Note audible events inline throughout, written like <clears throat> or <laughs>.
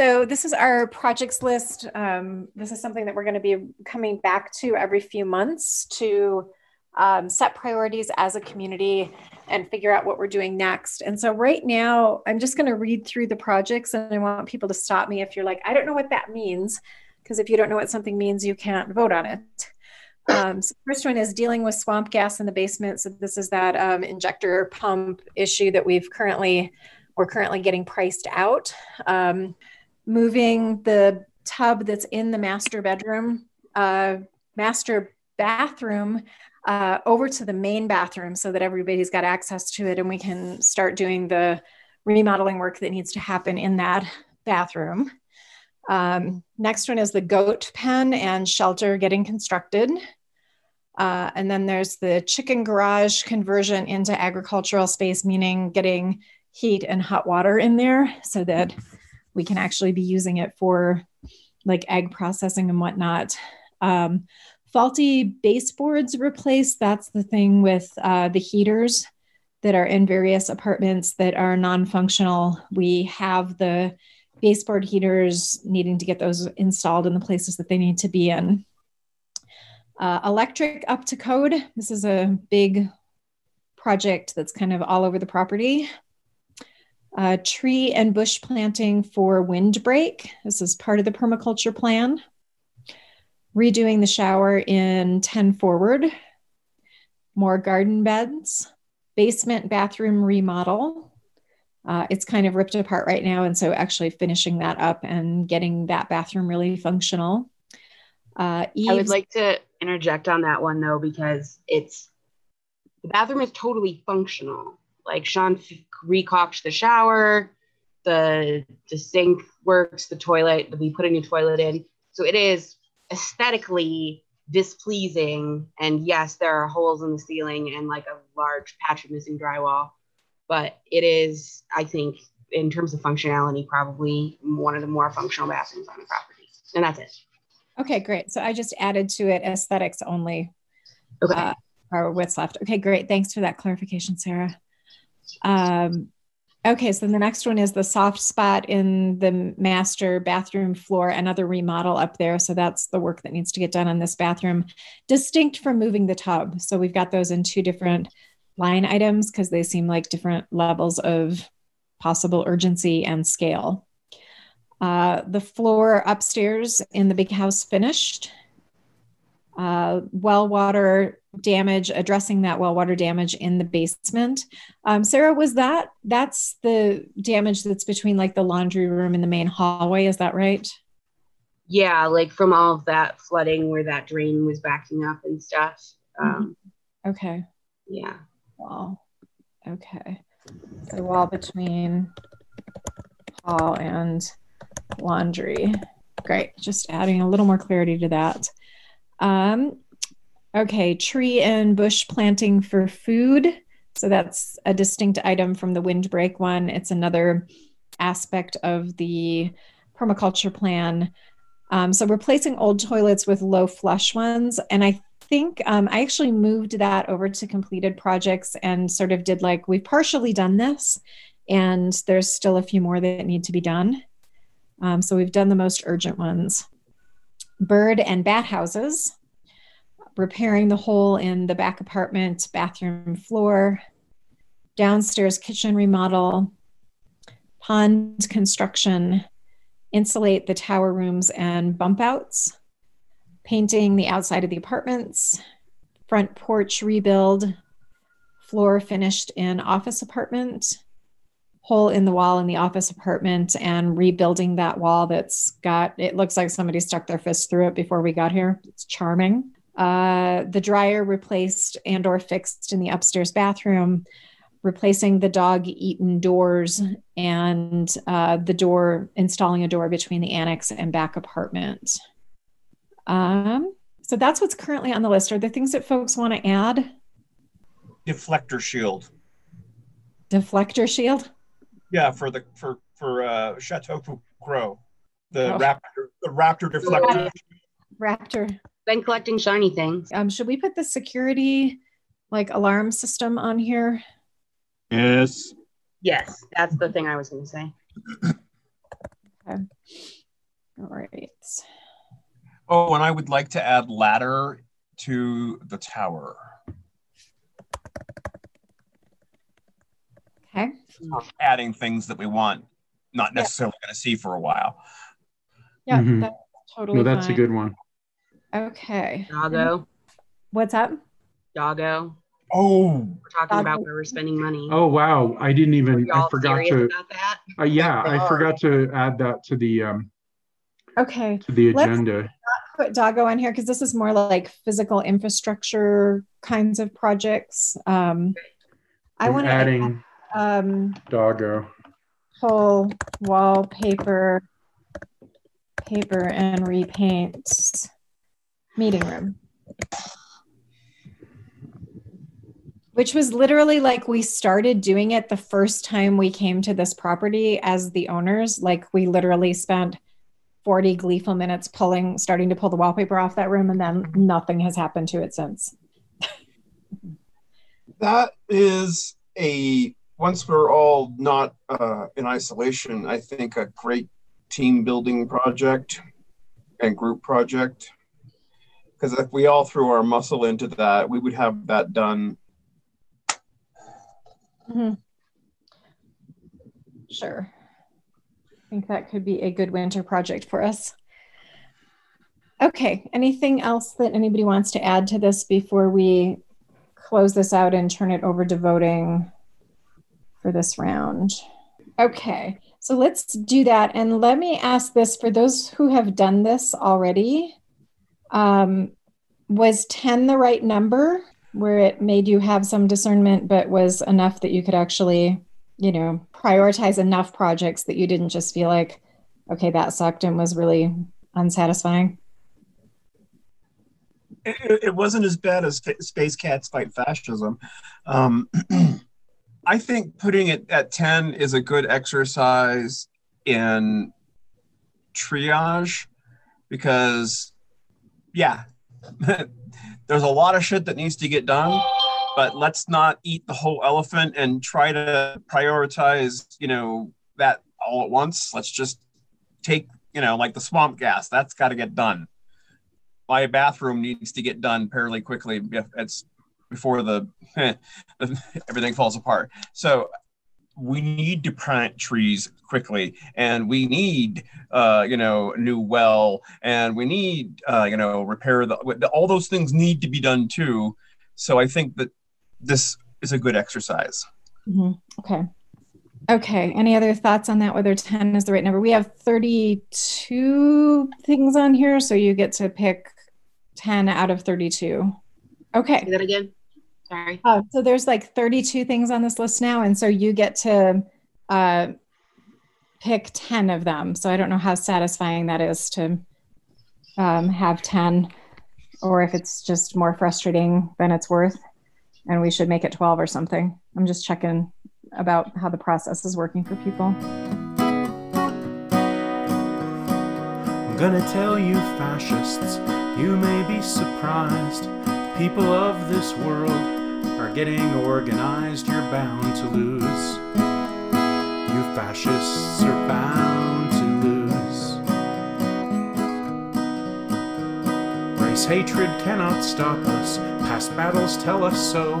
So this is our projects list. Um, this is something that we're going to be coming back to every few months to um, set priorities as a community and figure out what we're doing next. And so right now, I'm just going to read through the projects and I want people to stop me if you're like, I don't know what that means. Because if you don't know what something means, you can't vote on it. Um, so first one is dealing with swamp gas in the basement. So this is that um, injector pump issue that we've currently we're currently getting priced out. Um, moving the tub that's in the master bedroom, uh, master bathroom uh, over to the main bathroom so that everybody's got access to it and we can start doing the remodeling work that needs to happen in that bathroom. Um, next one is the goat pen and shelter getting constructed. Uh, and then there's the chicken garage conversion into agricultural space, meaning getting heat and hot water in there so that we can actually be using it for like egg processing and whatnot. Um, faulty baseboards replaced. That's the thing with uh, the heaters that are in various apartments that are non functional. We have the baseboard heaters needing to get those installed in the places that they need to be in. Uh, electric up to code. This is a big project that's kind of all over the property. Uh, tree and bush planting for windbreak. This is part of the permaculture plan redoing the shower in 10 forward, more garden beds, basement bathroom remodel. Uh, it's kind of ripped apart right now. And so actually finishing that up and getting that bathroom really functional. Uh, I would like to interject on that one though, because it's the bathroom is totally functional. Like Sean recocked the shower, the the sink works, the toilet, we put a new toilet in. So it is aesthetically displeasing. And yes, there are holes in the ceiling and like a large patch of missing drywall, but it is, I think, in terms of functionality, probably one of the more functional bathrooms on the property. And that's it. Okay, great. So I just added to it aesthetics only. Okay. Uh, or what's left. Okay, great. Thanks for that clarification, Sarah. Um, Okay, so the next one is the soft spot in the master bathroom floor, another remodel up there. So that's the work that needs to get done on this bathroom, distinct from moving the tub. So we've got those in two different line items because they seem like different levels of possible urgency and scale. Uh, the floor upstairs in the big house finished. Uh, well water damage, addressing that well water damage in the basement. Um, Sarah, was that that's the damage that's between like the laundry room and the main hallway? Is that right? Yeah, like from all of that flooding where that drain was backing up and stuff. Um, mm-hmm. okay. Yeah. Wall. Okay. The wall between hall and laundry. Great. Just adding a little more clarity to that. Um, Okay, tree and bush planting for food. So that's a distinct item from the windbreak one. It's another aspect of the permaculture plan. Um, so replacing old toilets with low flush ones. And I think um, I actually moved that over to completed projects and sort of did like, we've partially done this, and there's still a few more that need to be done. Um, so we've done the most urgent ones. Bird and bat houses repairing the hole in the back apartment bathroom floor, downstairs kitchen remodel, pond construction, insulate the tower rooms and bump outs, painting the outside of the apartments, front porch rebuild, floor finished in office apartment, hole in the wall in the office apartment, and rebuilding that wall that's got, it looks like somebody stuck their fist through it before we got here. It's charming. Uh, the dryer replaced and or fixed in the upstairs bathroom replacing the dog eaten doors and uh, the door installing a door between the annex and back apartment. Um, so that's what's currently on the list. Are there things that folks want to add? Deflector shield. Deflector shield yeah for the for for uh chateau crow the oh. raptor the raptor deflector raptor been collecting shiny things. Um, should we put the security like alarm system on here? Yes. Yes, that's the thing I was going to say. Okay. All right. Oh, and I would like to add ladder to the tower. Okay. Adding things that we want, not necessarily yeah. going to see for a while. Yeah, mm-hmm. that's totally. No, that's fine. a good one. Okay. Doggo. What's up? Doggo. Oh, we're talking Doggo. about where we're spending money. Oh wow! I didn't even. I forgot to. Uh, yeah, I forgot to add that to the. um Okay. To the agenda. Let's put Doggo on here because this is more like physical infrastructure kinds of projects. Um, I want to adding um, Doggo. Pull wallpaper, paper and repaint meeting room. Which was literally like we started doing it the first time we came to this property as the owners. Like we literally spent 40 gleeful minutes pulling, starting to pull the wallpaper off that room, and then nothing has happened to it since. that is a once we're all not uh, in isolation, I think a great team building project and group project. Because if we all threw our muscle into that, we would have that done. Mm-hmm. Sure. I think that could be a good winter project for us. Okay, anything else that anybody wants to add to this before we close this out and turn it over to voting for this round? Okay, so let's do that. And let me ask this for those who have done this already. Um, was 10 the right number where it made you have some discernment, but was enough that you could actually, you know, prioritize enough projects that you didn't just feel like, okay, that sucked and was really unsatisfying? It, it wasn't as bad as Space Cats Fight Fascism. Um, <clears throat> I think putting it at 10 is a good exercise in triage because, yeah, <laughs> there's a lot of shit that needs to get done, but let's not eat the whole elephant and try to prioritize, you know, that all at once. Let's just take, you know, like the swamp gas, that's got to get done. My bathroom needs to get done fairly quickly. It's before <laughs> the everything falls apart. So we need to plant trees quickly and we need uh, you know new well and we need uh, you know repair the all those things need to be done too. So i think that this is a good exercise. Mm-hmm. okay. Okay any other thoughts on that whether 10 is the right number? We have 32 things on here so you get to pick 10 out of 32 okay. Say that again Sorry. Uh, so there's like 32 things on this list now, and so you get to uh, pick 10 of them. So I don't know how satisfying that is to um, have 10, or if it's just more frustrating than it's worth, and we should make it 12 or something. I'm just checking about how the process is working for people. I'm gonna tell you, fascists, you may be surprised. People of this world are getting organized, you're bound to lose. You fascists are bound to lose. Race hatred cannot stop us, past battles tell us so.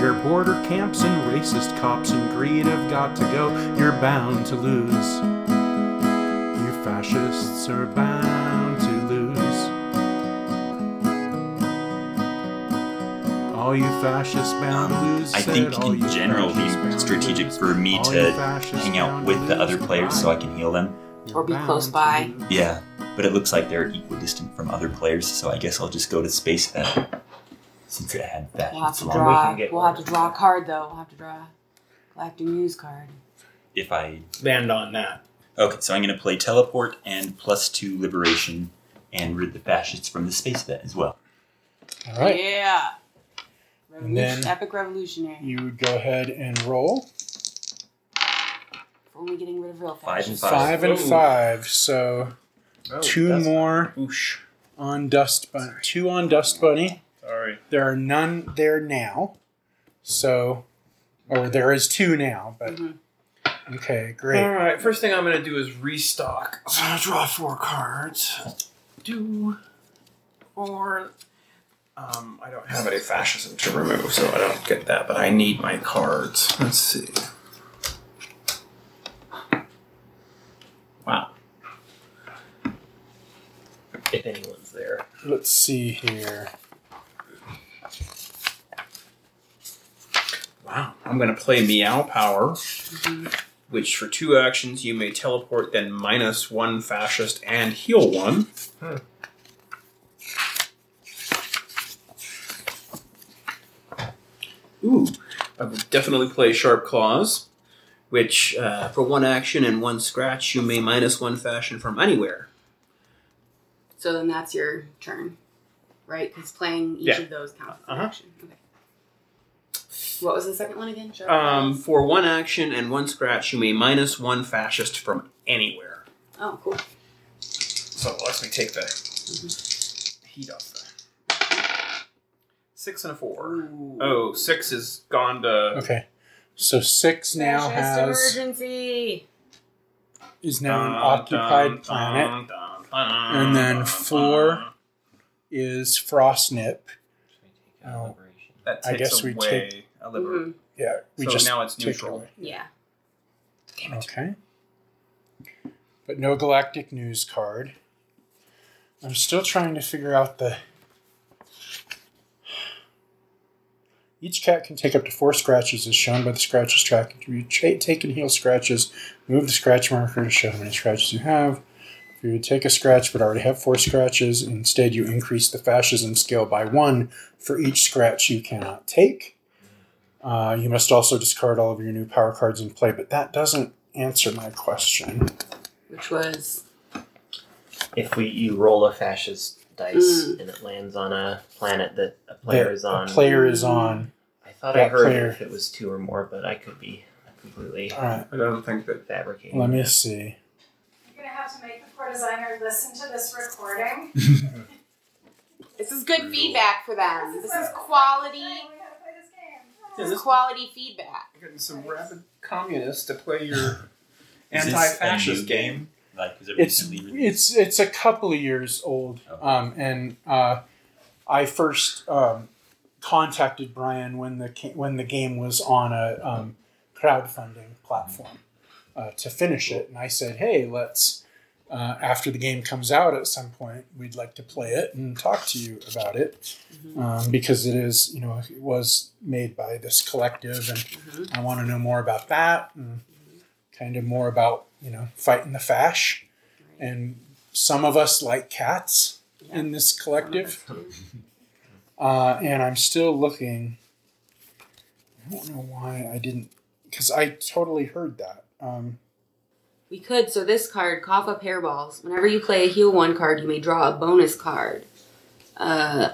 Your border camps and racist cops and greed have got to go, you're bound to lose. You fascists are bound All you fascists bound I think in general it'd be strategic for me to hang out with the other players so I can heal them. Or be close by. Yeah, but it looks like they're equidistant from other players, so I guess I'll just go to space then. Since it had that. We'll have to draw. We'll have to draw a card though. We'll have to draw a Galactic News card. If I land on that. Okay, so I'm going to play teleport and plus two liberation and rid the fascists from the space vet as well. All right. Yeah. And then Epic Revolutionary. You would go ahead and roll. Only getting rid of real Five and five. Five and Ooh. five. So Oh, two more Oosh. on Dust Bunny. Two on Dust Bunny. Sorry. There are none there now. So, or there is two now, but Mhm. Okay, great. All right, first thing I'm going to do is restock. So I'm going to draw four cards. Do or um, I don't have any fascism to remove, so I don't get that. But I need my cards. Let's see. Wow. If anyone's there. Let's see here. Wow. I'm going to play Meow Power, which for two actions you may teleport, then minus one fascist and heal one. Hmm. Ooh, I would definitely play Sharp Claws, which uh, for one action and one scratch you may minus one fashion from anywhere. So then that's your turn, right? Because playing each Yeah. of those counts as an Uh-huh. action. Okay. What was the second one again? Sharp Um, claws? for one action and one scratch you may minus one fascist from anywhere. oh, cool. So let me take the heat off. Six and a four. Oh, six is gone to. Okay. So six now has emergency. is now an occupied dun, planet, dun, dun, dun, and then four dun. is Frostnip. Oh. That takes I guess we away take- a liber- Mhm. Yeah, we So just now it's take neutral. away. Yeah. Okay. But no galactic news card. I'm still trying to figure out the. Each cat can take up to four scratches, as shown by the scratches track. If you take and heal scratches, move the scratch marker to show how many scratches you have. If you take a scratch but already have four scratches, instead you increase the fascism scale by one for each scratch you cannot take. Uh, you must also discard all of your new power cards in play, but that doesn't answer my question. Which was If we you roll a fascist dice Mm. and it lands on a planet that a player That is on, A player is on. I thought I heard player. if it was two or more, but I could be completely All right, I don't think that. fabricating. let me that. see. You're gonna have to make the core designer listen to this recording. <laughs> this is good feedback for them. This is quality. This is quality feedback. Getting some rabid communists to play your <laughs> Is this a anti-fascist game. Like, was it It's released? it's it's a couple of years old, um, and uh, I first um, contacted Brian when the when the game was on a um, crowdfunding platform uh, to finish it, and I said, "Hey, let's." Uh, after the game comes out at some point, we'd like to play it and talk to you about it um, because it is, you know, it was made by this collective, and I want to know more about that and kind of more about, you know, fighting the fash. And some of us like cats in this collective, <laughs> uh, and I'm still looking. I don't know why I didn't, because I totally heard that. Um, We could, so this card, cough up hairballs. Whenever you play a heal one card, you may draw a bonus card. Uh,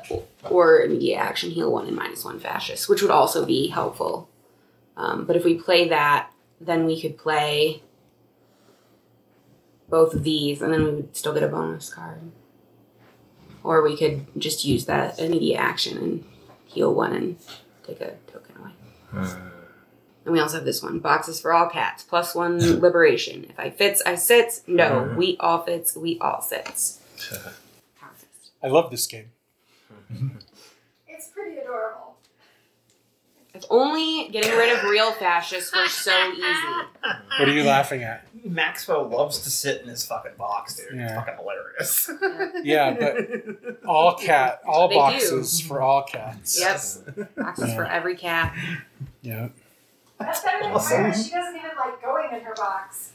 or immediate action, heal one and minus one fascist, which would also be helpful. Um, but if we play that, then we could play both of these, and then we would still get a bonus card. Or we could just use that immediate action and heal one and take a token away. Uh. And we also have this one boxes for all cats, plus one <laughs> liberation. If I fits, I sits. No, we all fits, we all sits. I love this game. <laughs> It's pretty adorable. If only getting rid of real fascists were so easy. What are you laughing at? Maxwell loves to sit in his fucking box, dude. Yeah. It's fucking hilarious. Yeah, but all <laughs> cat, all They do. boxes for all cats. Yep. Boxes for every cat. Yeah. That's better than Awesome. Myra. She doesn't even like going in her box.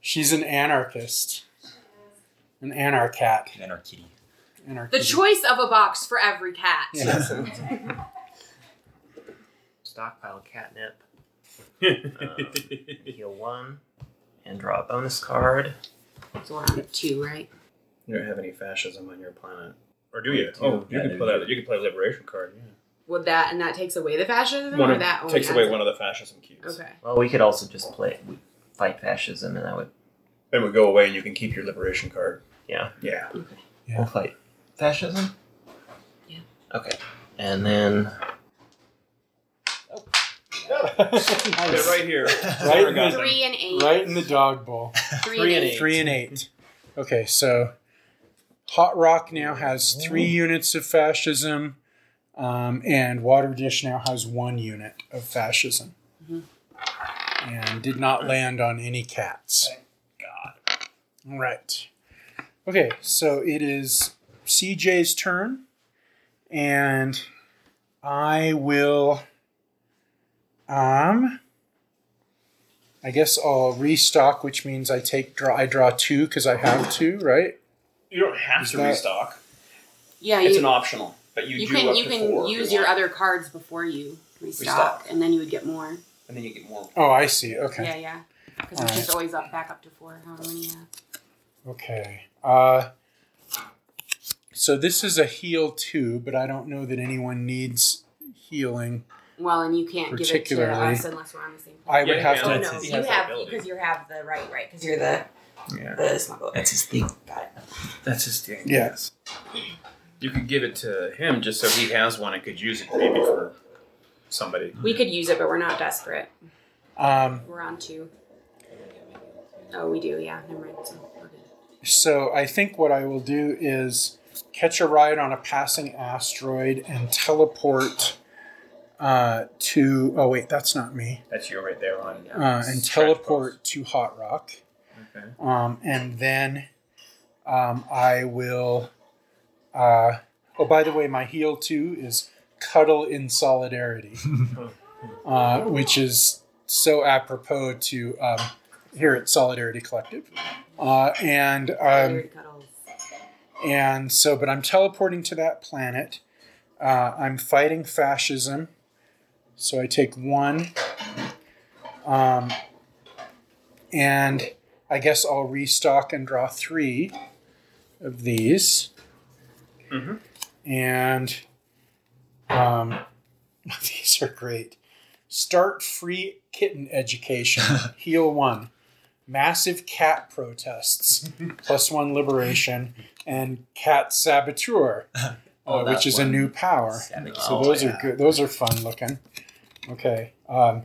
She's an anarchist. An anarchat. Anarchy. Anarch- The choice of a box for every cat. Yeah. <laughs> Stockpile catnip. Um, heal one and draw a bonus card. So we're on two, right? You don't have any fascism on your planet, or do you? Oh, you Yeah, can play that. You can play a liberation card. Yeah. Would that and that takes away the fascism, One or of, that only takes adds away it? one of the fascism cubes. Okay. Well, we could also just play fight fascism, and that would Then we go away, and you can keep your liberation card. yeah. Yeah. Yeah. We'll fight fascism. Yeah. Okay, and then nice. right here. Right in the, Three and eight. Right in the dog bowl. Three, and eight. Three and eight. Okay, so Hot Rock now has three units of fascism, um, and Water Dish now has one unit of fascism. And did not land on any cats. Thank God. All right. Okay, so it is CJ's turn, and I will. Um, I guess I'll restock, which means I take draw. I draw two because I have two, right? You don't have Is to that- restock. Yeah, It's you, an optional, but you, do. you do can up you to can four if use your want. other cards before you restock, Restock. and then you would get more. and then you get more. Oh, I see. Okay. Yeah, yeah. Because it's Alright. just always up back up to four. However many you have. Okay. Uh, so this is a heal two, but I don't know that anyone needs healing. Well, and you can't give it to Particularly- us unless we're on the same. I page. would have Oh to. no, He you have because you have the right, right? Because you're the Yeah. the smuggler. That's his thing. Got it. That's his thing. Yes. You could give it to him just so he has one and could use it maybe for somebody. We could use it, but we're not desperate. Um, We're on two. Oh, we do. Yeah, never mind. So we're so I think what I will do is catch a ride on a passing asteroid and teleport uh, to. Oh wait, that's not me. That's you right there on. Uh, and Stretch teleport to Hot Rock. Okay. Um, and then um, I will. Uh, oh, by the way, my heal two is cuddle in solidarity, <laughs> uh, which is so apropos to um, here at Solidarity Collective. Uh, and um, and so, but I'm teleporting to that planet. Uh, I'm fighting fascism. So I take one. Um, and I guess I'll restock and draw three of these. Mhm. And um, <laughs> these are great. Start free kitten education. <laughs> Heal one. Massive cat protests. <laughs> plus one liberation. And cat saboteur, Oh, uh, which is a new power. Saboteur. So Oh, those yeah. are good. Those are fun looking. Okay. Um,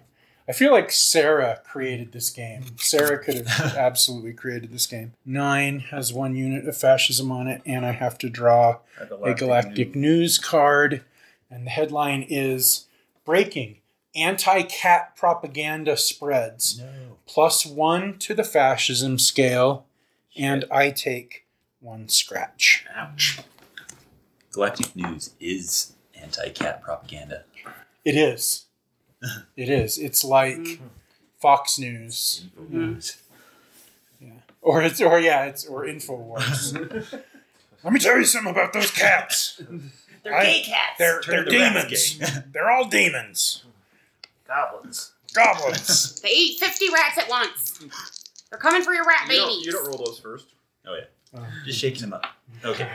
I feel like Sarah created this game. Sarah could have <laughs> absolutely created this game. Nine has one unit of fascism on it, and I have to draw a galactic news card. And the headline is Breaking Anti Cat Propaganda Spreads. No. Plus one to the fascism scale, and I take one scratch. Ouch. Galactic News is anti-cat propaganda. It is. It is. It's like mm-hmm. Fox News. News. Or it's or yeah, it's or InfoWars. <laughs> Let me tell you something about those cats. They're I- gay cats. They're Turn they're the demons. <laughs> they're all demons. Goblins. Goblins. <laughs> They eat fifty rats at once. They're coming for your rat You don't, you don't roll those first. Oh yeah. Oh. Just shaking them up. Okay.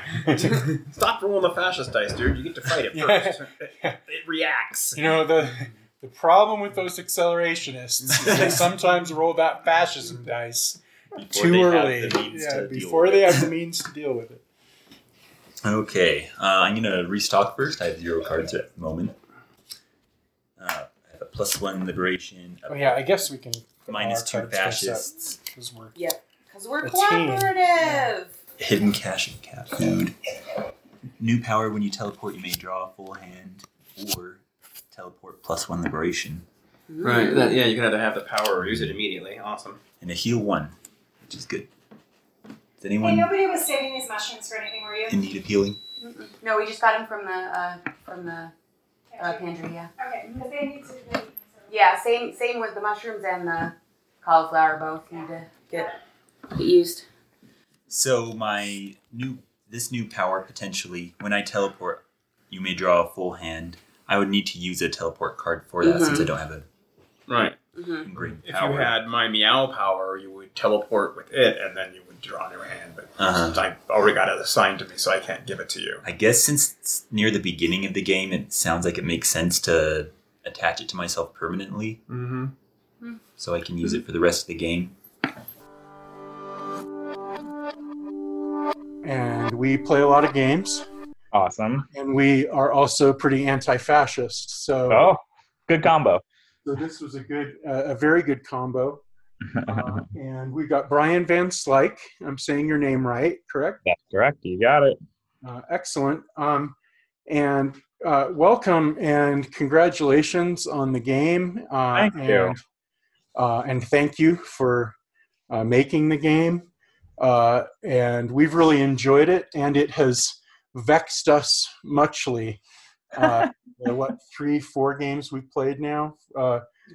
Stop rolling the fascist dice, dude. You get to fight it first. It, it reacts. you know the the problem with those accelerationists is they <laughs> sometimes roll that fascism dice Before too early. the means Yeah, to before they it. have the means to deal with it. Okay, uh, I'm gonna restock first. I have zero cards at the moment. Uh, I have a plus one liberation, Oh yeah, I guess we can put minus all two fascists. cards face up, fascists, 'cause we're Yep. Because we're A team. cooperative. hidden cache of cat food. New power when you teleport, you may draw a full hand or teleport plus one liberation, Right. That, yeah, you're gonna have to the power or use it immediately. Awesome. and a heal one, which is good. Is Hey, anyone nobody was saving these mushrooms for anything, were you? in need of healing? Mm-mm. No, we just got them from the uh, from the uh, pantry. Yeah. Okay, because they need to. Yeah. Same same with the mushrooms and the cauliflower. Both need to get get used. So my new this new power potentially when I teleport, you may draw a full hand. I would need to use a teleport card for that since I don't have a Right. hmm ingrained If power. you had my meow power, you would teleport with it, and then you would draw your hand. But Uh-huh. I already got it assigned to me, so I can't give it to you. I guess since it's near the beginning of the game, it sounds like it makes sense to attach it to myself permanently, Mm-hmm. so I can use it for the rest of the game. and we play a lot of games, Awesome. and we are also pretty anti-fascist. So Oh, good combo. So this was a good, uh, a very good combo. <laughs> Uh, and we got Brian Van Slyke. I'm saying your name right, correct? That's correct. You got it. Uh, excellent. Um, and uh, welcome and congratulations on the game. Uh, thank and, you. Uh, and thank you for uh, making the game. and we've really enjoyed it, and it has vexed us muchly. <laughs> what three, four games we've played now?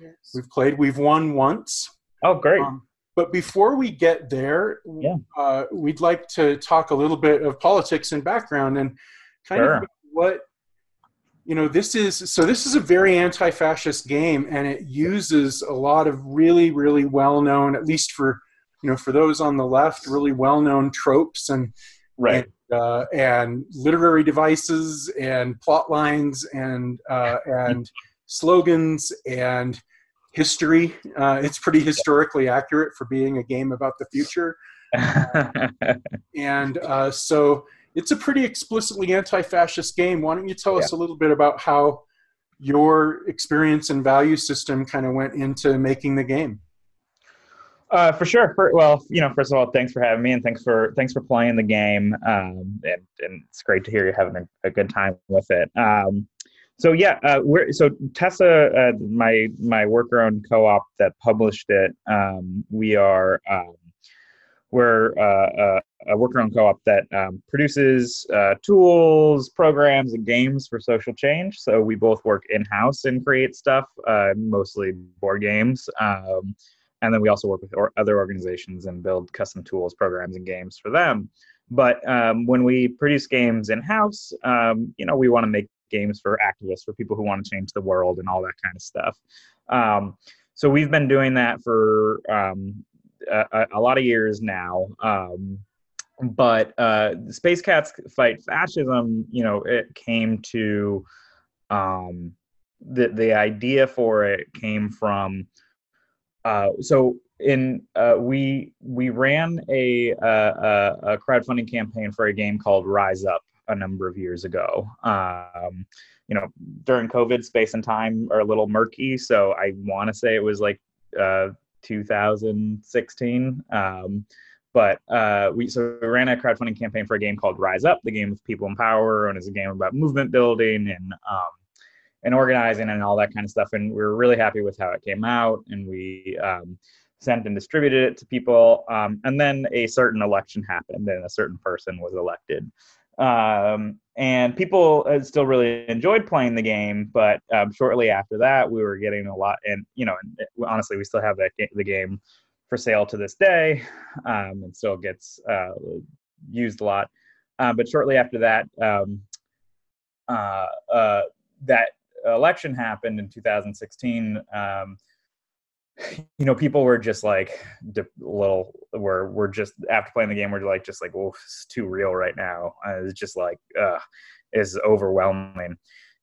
Yes. We've played. We've won once. Oh, great. Um, but before we get there, yeah. uh, we'd like to talk a little bit of politics and background and kind sure. of what you know this is so this is a very anti-fascist game and it uses a lot of really really well known at least for you know for those on the left really well known tropes and right and, uh, and literary devices and plot lines and uh, <laughs> and slogans and history. Uh, it's pretty historically accurate for being a game about the future. <laughs> and uh, so it's a pretty explicitly anti fascist game. Why don't you tell yeah. us a little bit about how your experience and value system kind of went into making the game? Uh, for sure. For, well, you know, first of all, thanks for having me, and thanks for thanks for playing the game. Um, and, and it's great to hear you're having a, a good time with it. Um, so yeah, uh, we're so TESA, uh, my my worker-owned co-op that published it. Um, we are um, we're uh, a, a worker-owned co-op that um, produces uh, tools, programs, and games for social change. So we both work in-house and create stuff, uh, mostly board games. And then we also work with or other organizations and build custom tools, programs, and games for them. But um, when we produce games in house, um, you know, we want to make games for activists, for people who want to change the world and all that kind of stuff. Um, so we've been doing that for um, a, a, lot of years now. Um, but uh, Space Cats Fight Fascism, you know, it came to um, the the idea for it came from. Uh, so in uh, we we ran a, a, a crowdfunding campaign for a game called Rise Up a number of years ago. Um, you know, during COVID, space and time are a little murky. So I want to say it was like uh, 2016. Um, but uh, we so we ran a crowdfunding campaign for a game called Rise Up, the game of people in power, and it's a game about movement building and um, and organizing and all that kind of stuff. And we were really happy with how it came out, and we um, sent and distributed it to people. Um, and then a certain election happened, and a certain person was elected. Um, and people uh, still really enjoyed playing the game, but um, shortly after that, we were getting a lot. And you know, honestly, we still have that ga- the game for sale to this day, um, and still gets uh, used a lot. Uh, but shortly after that, um, uh, uh, that election happened in 2016 um, you know, people were just like a little, we're, we're just, after playing the game, we're like, just like, oh, it's too real right now. Uh, it's just like, uh, is overwhelming.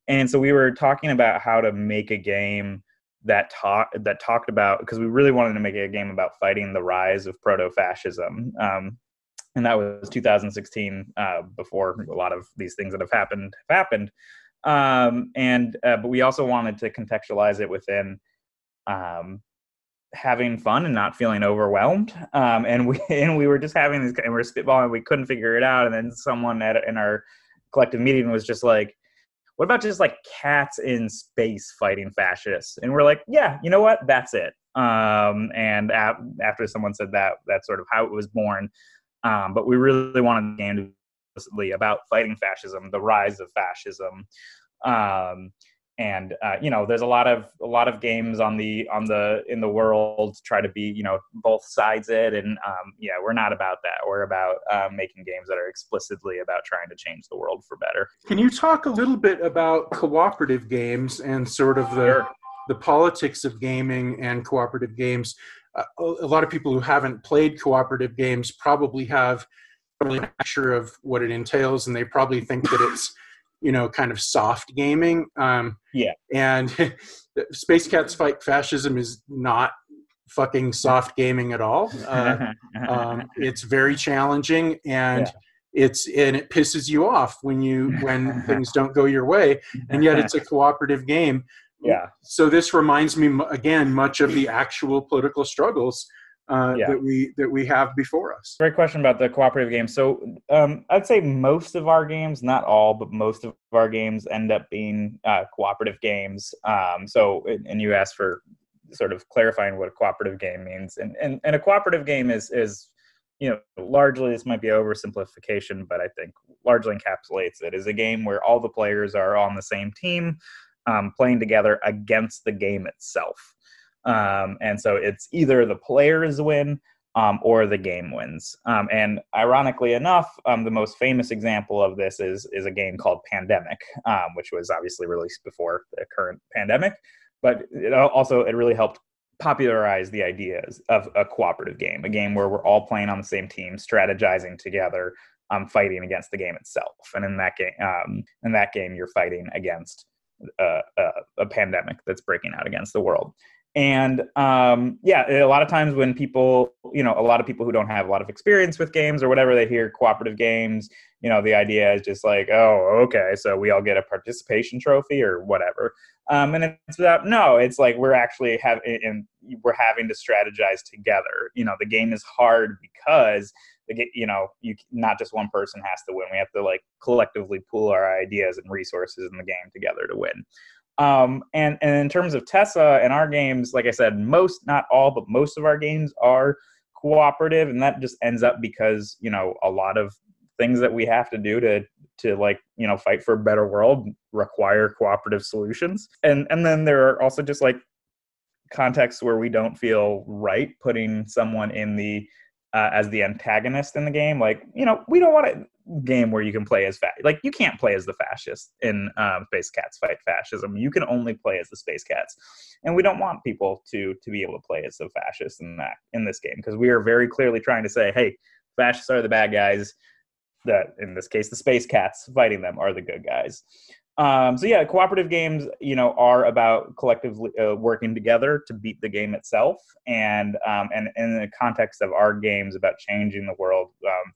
And so we were talking about how to make a game that talk that talked about because we really wanted to make a game about fighting the rise of proto-fascism. Um, and that was 2016 uh, before a lot of these things that have happened have happened. Um, and uh, but we also wanted to contextualize it within um, having fun and not feeling overwhelmed. Um, and we <laughs> and we were just having this, and we are spitballing. We couldn't figure it out. And then someone at in our collective meeting was just like, "What about just like cats in space fighting fascists?" And we're like, "Yeah, you know what? That's it." Um, and ap- after someone said that, that's sort of how it was born. Um, but we really wanted the game to be about fighting fascism, the rise of fascism. Um, and uh, you know there's a lot of a lot of games on the on the in the world to try to be you know both sides it and um, yeah we're not about that we're about uh, making games that are explicitly about trying to change the world for better can you talk a little bit about cooperative games and sort of the sure. the politics of gaming and cooperative games uh, a lot of people who haven't played cooperative games probably have a picture of what it entails and they probably think that it's you know, kind of soft gaming. Um, yeah. And <laughs> Space Cats Fight Fascism is not fucking soft gaming at all. <laughs> Uh, um, it's very challenging and yeah. it's and it pisses you off when you when <laughs> things don't go your way. And yet it's a cooperative game. yeah. So this reminds me again much of the actual political struggles uh, yeah. that we that we have before us. Great question about the cooperative games. So um, I'd say most of our games, not all, but most of our games end up being uh, cooperative games. Um, so and you asked for sort of clarifying what a cooperative game means, and and, and a cooperative game is is you know largely this might be oversimplification, but I think largely encapsulates it is a game where all the players are on the same team. Um, playing together against the game itself. Um, and so it's either the players win um, or the game wins. Um, and ironically enough, um, the most famous example of this is is a game called Pandemic, um, which was obviously released before the current pandemic, but it also it really helped popularize the ideas of a cooperative game, a game where we're all playing on the same team, strategizing together, um, fighting against the game itself. And in that game, in that game, you're fighting against a, a, a pandemic that's breaking out against the world and um, yeah a lot of times when people you know a lot of people who don't have a lot of experience with games or whatever they hear cooperative games you know the idea is just like oh okay so we all get a participation trophy or whatever. Um, and it's about no it's like we're actually having and we're having to strategize together. You know the game is hard because the you know you not just one person has to win. We have to like collectively pool our ideas and resources in the game together to win um, and, and in terms of TESA and our games, like I said, most, not all, but most of our games are cooperative. And that just ends up because, you know, a lot of things that we have to do to, to like, you know, fight for a better world require cooperative solutions. And, and then there are also just like contexts where we don't feel right putting someone in the uh, as the antagonist in the game. Like, you know, we don't want a game where you can play as fat. Like, you can't play as the fascist in um, Space Cats Fight Fascism. You can only play as the Space Cats, and we don't want people to to be able to play as the fascists in that in this game because we are very clearly trying to say, hey, fascists are the bad guys. That in this case, the Space Cats fighting them are the good guys. Um, so yeah, cooperative games, you know, are about collectively uh, working together to beat the game itself, and um, and in the context of our games about changing the world, um,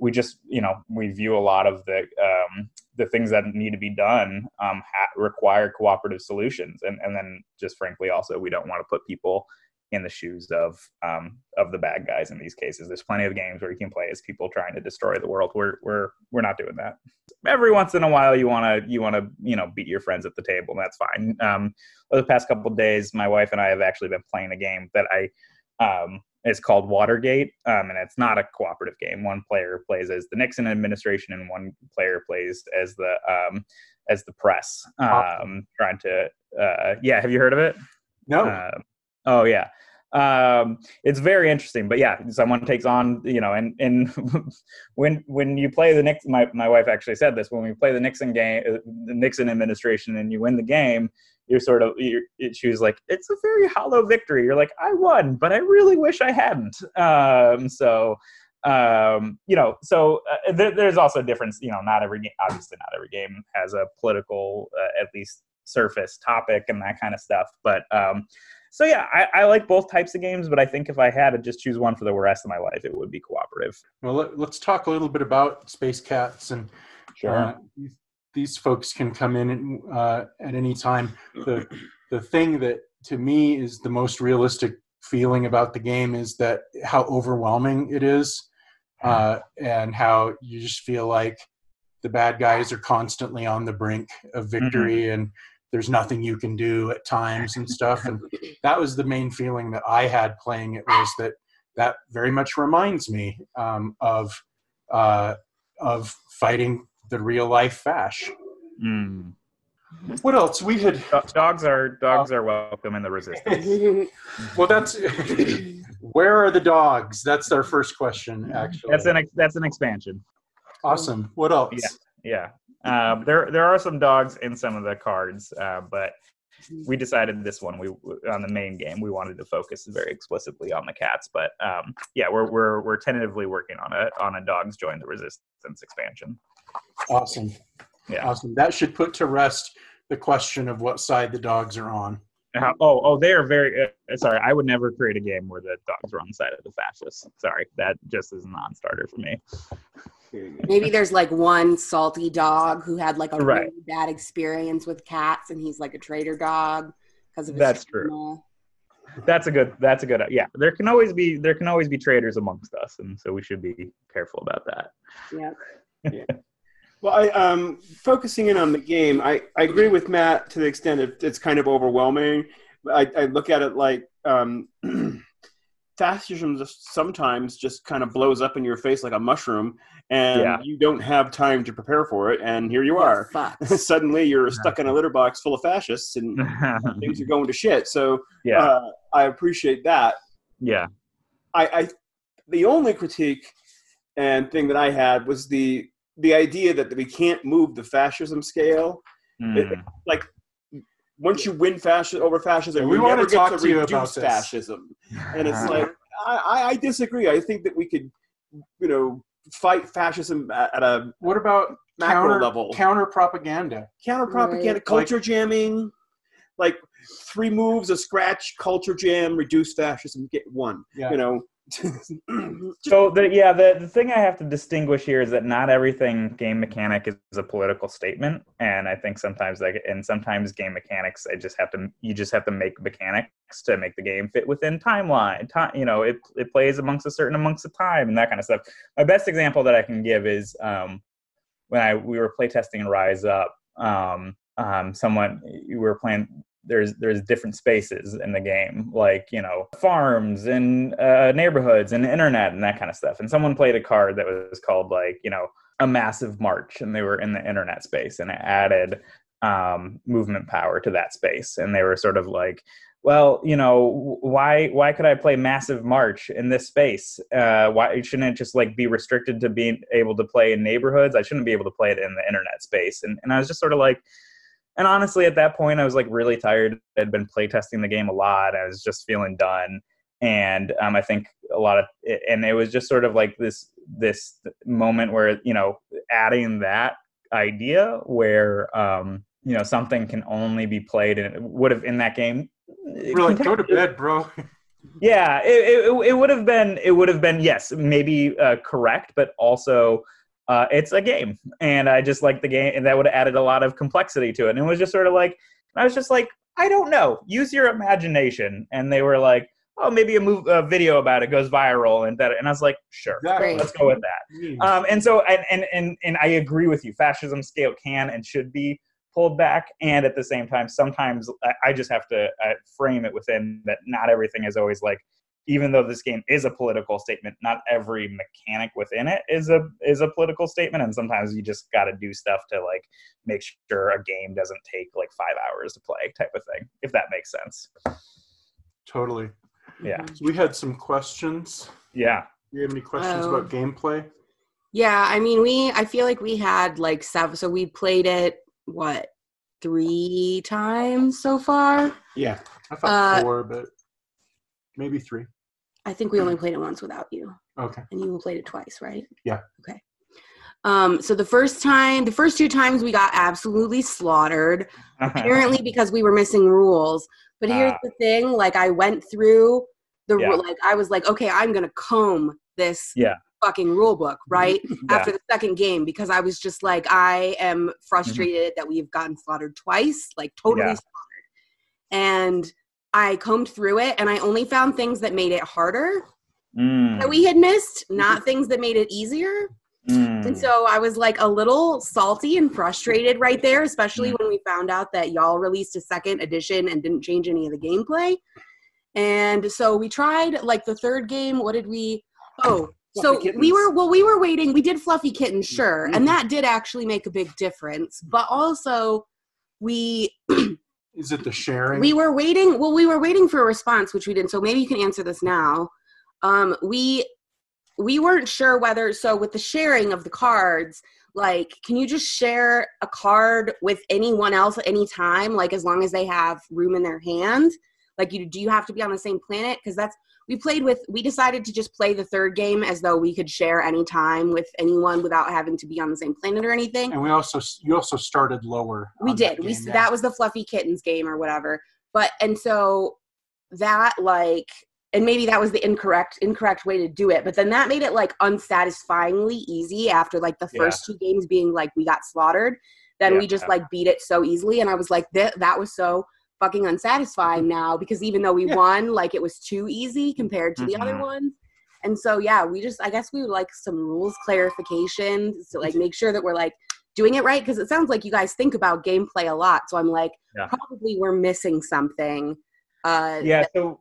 we just you know we view a lot of the um, the things that need to be done um, ha- require cooperative solutions, and and then just frankly also we don't want to put people in the shoes of um, of the bad guys in these cases. There's plenty of games where you can play as people trying to destroy the world. We're we're we're not doing that. Every once in a while, you want to you want to you know beat your friends at the table, and that's fine. Um, over the past couple days, my wife and I have actually been playing a game that I um, it's called Watergate, um, and it's not a cooperative game. One player plays as the Nixon administration, and one player plays as the um, as the press, um, trying to. Uh, yeah, have you heard of it? No. Uh, oh yeah, um, it's very interesting. But yeah, someone takes on, you know, and and <laughs> when when you play the Nixon, my my wife actually said this when we play the Nixon game, uh, the Nixon administration, and you win the game, you're sort of you're, she was like, it's a very hollow victory. You're like, I won, but I really wish I hadn't. Um, so um, you know, so uh, th- there's also a difference. You know, not every game, obviously, not every game has a political, uh, at least surface topic and that kind of stuff. But um, so yeah, I, I, like both types of games, but I think if I had to just choose one for the rest of my life, it would be cooperative. Well, let, us talk a little bit about Space Cats and sure. Uh, these, these, folks can come in uh, at any time. The the thing that to me is the most realistic feeling about the game is that how overwhelming it is, uh, and how you just feel like the bad guys are constantly on the brink of victory mm-hmm. and there's nothing you can do at times and stuff. And <laughs> that was the main feeling that i had playing it was that that very much reminds me um, of uh, of fighting the real life fash. Mm. what else? We had dogs are dogs are welcome in the resistance. <laughs> Well that's <laughs> where are the dogs? That's our first question actually. That's an that's an expansion. Awesome. What else? Yeah yeah um, there there are some dogs in some of the cards, uh, but we decided this one we on the main game we wanted to focus very explicitly on the cats. But um, yeah, we're we're we're tentatively working on a on a dogs join the resistance expansion. Awesome. Yeah. Awesome. That should put to rest the question of what side the dogs are on. How, oh, oh, they are very. Uh, sorry, I would never create a game where the dogs are on the side of the fascists. Sorry, that just is a non-starter for me. Maybe there's like one salty dog who had like a Right. really bad experience with cats, and he's like a traitor dog because of his That's true. That's a good. That's a good. Yeah, there can always be there can always be traders amongst us, and so we should be careful about that. <laughs> Yeah. Well, I um focusing in on the game, I, I agree with Matt to the extent it, it's kind of overwhelming. I, I look at it like um, <clears throat> fascism just sometimes just kind of blows up in your face like a mushroom, and Yeah. you don't have time to prepare for it, and here you are. <laughs> Suddenly, you're stuck in a litter box full of fascists, and <laughs> things are going to shit. So, Yeah. uh, I appreciate that. Yeah. I, I the only critique and thing that I had was the the idea that we can't move the fascism scale. It- Mm. like once you win fascism over fascism, we you wanna never get talk to to you reduce about this. fascism. And it's <laughs> like I, I, I disagree. I think that we could, you know, fight fascism at, at a what about macro counter, level? counter propaganda. counter propaganda, Right. culture jamming, like three moves, a scratch, culture jam, reduce fascism, get one. Yeah. You know, <clears throat> So the yeah the, the thing I have to distinguish here is that not everything game mechanic is, a political statement, and I think sometimes like and sometimes game mechanics I just have to you just have to make mechanics to make the game fit within timeline. Time you know it it plays amongst a certain amongst the time and that kind of stuff. My best example that I can give is um, when I we were playtesting Rise Up. Um, um, someone we were playing there's there's different spaces in the game like you know farms and uh, neighborhoods and internet and that kind of stuff. And someone played a card that was called like you know a massive march and they were in the internet space and it added um, movement power to that space. And they were sort of like well you know why why could i play massive march in this space? Uh, why shouldn't it just like be restricted to being able to play in neighborhoods? I shouldn't be able to play it in the internet space. And, and i was just sort of like and honestly at that point i was like really tired. I'd been playtesting the game a lot. I was just feeling done. And um, i think a lot of and it was just sort of like this this moment where you know adding that idea where um you know something can only be played and it would have in that game We're like, go to <laughs> bed, bro. yeah it, it, it would have been it would have been yes maybe uh, correct but also uh, it's a game. And i just like the game and that would have added a lot of complexity to it. And it was just sort of like i was just like i don't know. Use your imagination. And they were like oh maybe a move a video about it goes viral and that and i was like sure Exactly. let's go with that. Um, and so and, and and and i agree with you. Fascism scale can and should be pulled back. And at the same time sometimes i, I just have to uh, frame it within that not everything is always like even though this game is a political statement not every mechanic within it is a is a political statement and sometimes you just got to do stuff to like make sure a game doesn't take like five hours to play type of thing if that makes sense Totally. yeah So we had some questions. yeah Do you have any questions Oh. about gameplay? Yeah, I mean, we. I feel like we had like seven. So we played it what three times so far. Yeah, I thought Uh, four, but maybe three. I think we only played it once without you, Okay. and you played it twice, right? Yeah. Okay. Um, so the first time, the first two times, we got absolutely slaughtered. <laughs> apparently because we were missing rules. But here's Ah. the thing: like I went through the Yeah. like I was like, okay, I'm gonna comb this yeah fucking rule book right <laughs> Yeah. after the second game because I was just like, I am Mm-hmm. frustrated that we've gotten slaughtered twice, like totally slaughtered. And I combed through it, and I only found things that made it harder Mm, that we had missed, not things that made it easier. mm. And so I was like a little salty and frustrated right there, especially when we found out that y'all released a second edition and didn't change any of the gameplay. And so we tried like the third game. What did we? Oh, so we were well, we were waiting. We did Fluffy Kitten, sure, Mhm. and that did actually make a big difference. But also, we <clears throat> Is it the sharing? we were waiting. Well, we were waiting for a response, which we didn't. So maybe you can answer this now. Um, we we weren't sure whether so with the sharing of the cards, like, can you just share a card with anyone else at any time, like as long as they have room in their hand? Like, you do you have to be on the same planet? Because that's we played with. We decided to just play the third game as though we could share any time with anyone without having to be on the same planet or anything. and we also you also started lower. We did. That, we yeah. that was the fluffy kittens game or whatever. But and so that like and maybe that was the incorrect incorrect way to do it but then that made it like unsatisfyingly easy after like the first yeah. two games being like we got slaughtered then yeah, we just like beat it so easily and i was like that that was so fucking unsatisfying now because even though we won like it was too easy compared to mm-hmm. the other mm-hmm. ones and so yeah we just i guess we would like some rules clarification to like make sure that we're like doing it right because it sounds like you guys think about gameplay a lot so i'm like probably we're missing something uh yeah so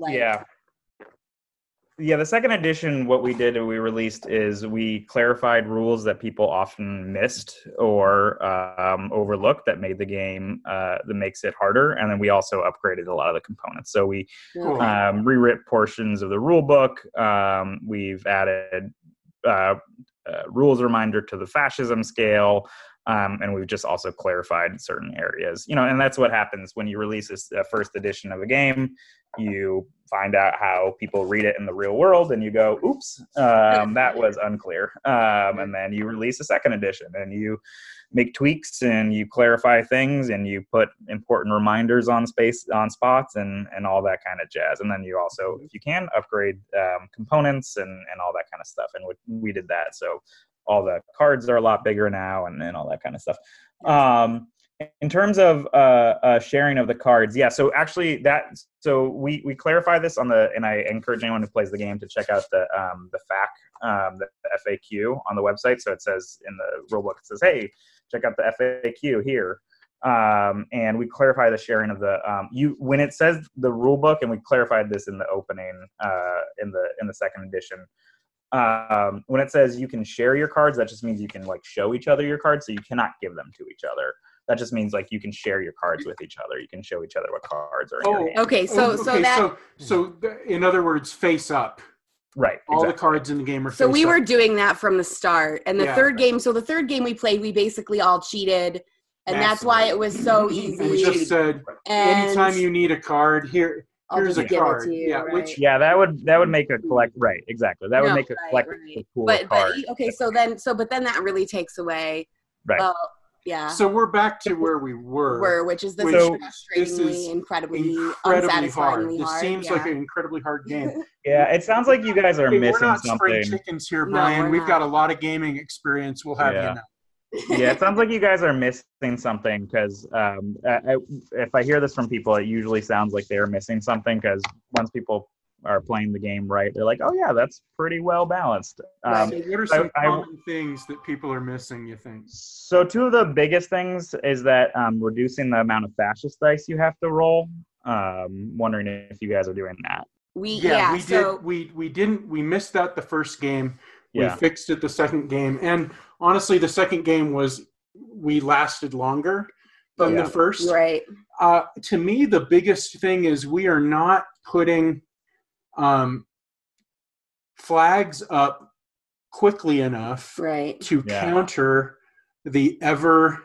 like, yeah. Yeah, the second edition, what we did and we released is we clarified rules that people often missed or um, overlooked that made the game uh, that makes it harder, and then we also upgraded a lot of the components. So we cool. um, rewrote portions of the rule book. Um, we've added uh, uh, rules reminder to the fascism scale. Um, and we've just also clarified certain areas you know and that's what happens when you release a, first edition of a game you find out how people read it in the real world and you go oops um, <laughs> that was unclear. Um, and then you release a second edition and you make tweaks and you clarify things and you put important reminders on space on spots and and all that kind of jazz. And then you also if you can upgrade um, components and and all that kind of stuff. And we, we did that. So all the cards are a lot bigger now and, and all that kind of stuff. Um, in terms of uh, uh, sharing of the cards, yeah. So actually, that so we we clarify this on the, and I encourage anyone who plays the game to check out the um, the FAQ, um, the FAQ on the website. So it says in the rulebook, it says, "Hey, check out the FAQ here." Um, and we clarify the sharing of the um, you when it says the rule book, and we clarified this in the opening uh, in the in the second edition um, when it says you can share your cards, that just means you can like show each other your cards, so you cannot give them to each other. That just means like you can share your cards with each other. You can show each other what cards are. Oh, okay. So, oh, so that. So, so in other words, face up. Right. All the cards in the game are. So we up. were doing that from the start, and the yeah. third game. So the third game we played, we basically all cheated, and Massively. that's why it was so easy. we just said, and anytime you need a card, here I'll here's a card. You, yeah, right? which yeah, that would that would mm. make a collect right exactly. That would make a right, collect right. cool but, card. But okay, so then so but then that really takes away. Right. Well, yeah. So we're back to where we were. Were which is this which, frustratingly, this is incredibly, incredibly hard. This seems yeah. like an incredibly hard game. <laughs> yeah, it sounds like you guys are missing we're not something. Spring chickens here, Brian. No, We've not. got a lot of gaming experience. We'll have yeah. you know yeah, it sounds like you guys are missing something because um, if I hear this from people, it usually sounds like they are missing something because once people are playing the game right, they're like, "Oh yeah, that's pretty well balanced." Um, so what are some I, common I, things that people are missing? You think? So two of the biggest things is that um, reducing the amount of fascist dice you have to roll. Um, wondering if you guys are doing that. We yeah, yeah we so... did. We we didn't. We missed out the first game. Yeah. We fixed it the second game, and honestly, the second game was we lasted longer than yeah. the first. Right. Uh, to me, the biggest thing is we are not putting um, flags up quickly enough right. to yeah. counter the ever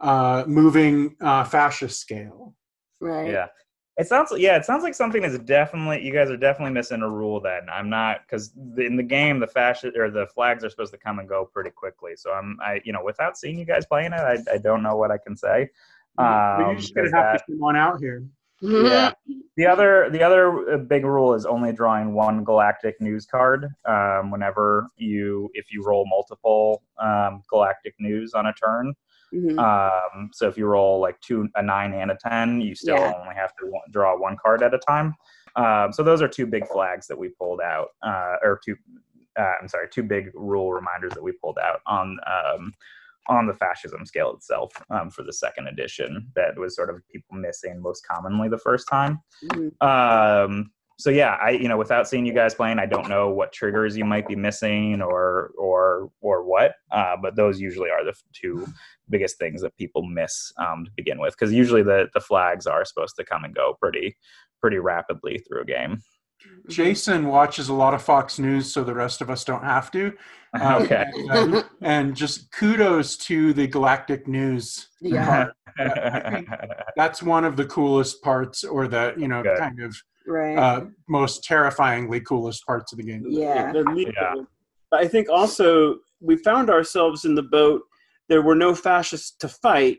uh, moving uh, fascist scale. Right. Yeah. It sounds yeah, it sounds like something is definitely you guys are definitely missing a rule. Then I'm not because in the game the fashion or the flags are supposed to come and go pretty quickly. So I'm I you know without seeing you guys playing it, I, I don't know what I can say. Um, you're just gonna have that, to come on out here. <laughs> Yeah. the other the other uh, big rule is only drawing one galactic news card um, whenever you if you roll multiple um, galactic news on a turn. Mm-hmm. Um, so if you roll like two, a nine and a ten, you still yeah. only have to draw one card at a time. Um, so those are two big flags that we pulled out, uh, or two. Uh, I'm sorry, two big rule reminders that we pulled out on um, on the fascism scale itself um, for the second edition. That was sort of people missing most commonly the first time. Mm-hmm. Um, so yeah, I you know without seeing you guys playing, I don't know what triggers you might be missing or or or what. Uh, but those usually are the two biggest things that people miss um, to begin with, because usually the the flags are supposed to come and go pretty pretty rapidly through a game. Jason watches a lot of Fox News, so the rest of us don't have to. <laughs> Um, okay. And, uh, and, just kudos to the Galactic News. Yeah. that's one of the coolest parts, or the you know Good. kind of right. uh, most terrifyingly coolest parts of the game. Yeah. yeah. I think also we found ourselves in the boat. There were no fascists to fight,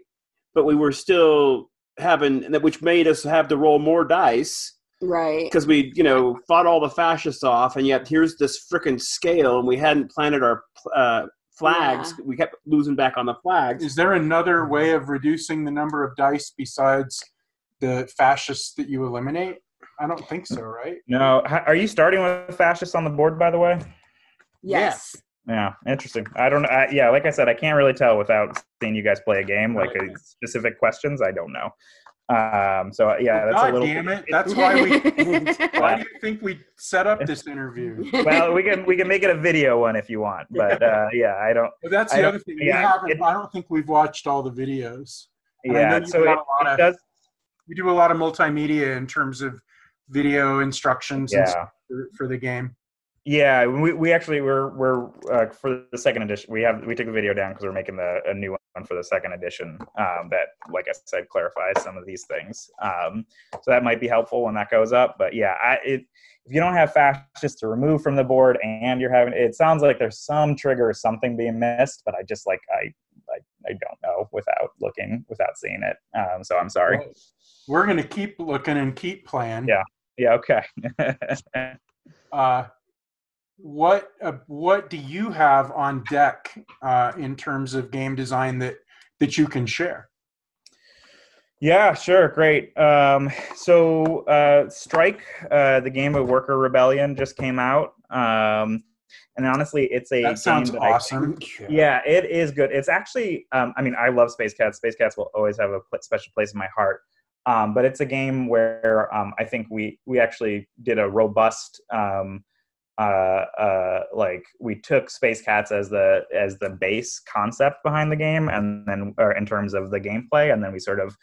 but we were still having that, which made us have to roll more dice right? Because we, you know, fought all the fascists off, and yet here's this freaking scale, and we hadn't planted our uh, flags. Yeah. We kept losing back on the flags. Is there another way of reducing the number of dice besides the fascists that you eliminate? I don't think so, right? No. Are you starting with fascists on the board, by the way? Yes. Yeah, interesting. I don't. I, yeah, like I said, I can't really tell without seeing you guys play a game. Like a specific questions, I don't know. Um, so yeah, that's God a little. damn it! That's why we. <laughs> why do you think we set up this interview? well, we can we can make it a video one if you want, but uh, <laughs> yeah, I don't. Well, that's the other thing. Yeah, it, I don't think we've watched all the videos. And yeah, so it, it of, does. We do a lot of multimedia in terms of video instructions yeah. for, for the game. Yeah, we, we actually we're we're uh, for the second edition. We have we took the video down because we're making the a new one for the second edition. Um, that, like I said, clarifies some of these things. Um, so that might be helpful when that goes up. But yeah, I, it, if you don't have fascists to remove from the board and you're having, it sounds like there's some trigger or something being missed. But I just like I I, I don't know without looking without seeing it. Um, so I'm sorry. We're gonna keep looking and keep playing. Yeah. Yeah. Okay. <laughs> uh, what uh, what do you have on deck uh, in terms of game design that that you can share? Yeah, sure, great. Um, so, uh, Strike, uh, the game of Worker Rebellion, just came out, um, and honestly, it's a that sounds that awesome. I, yeah, it is good. It's actually, um, I mean, I love Space Cats. Space Cats will always have a special place in my heart. Um, but it's a game where um, I think we we actually did a robust um, uh, uh, like we took Space Cats as the as the base concept behind the game, and then or in terms of the gameplay, and then we sort of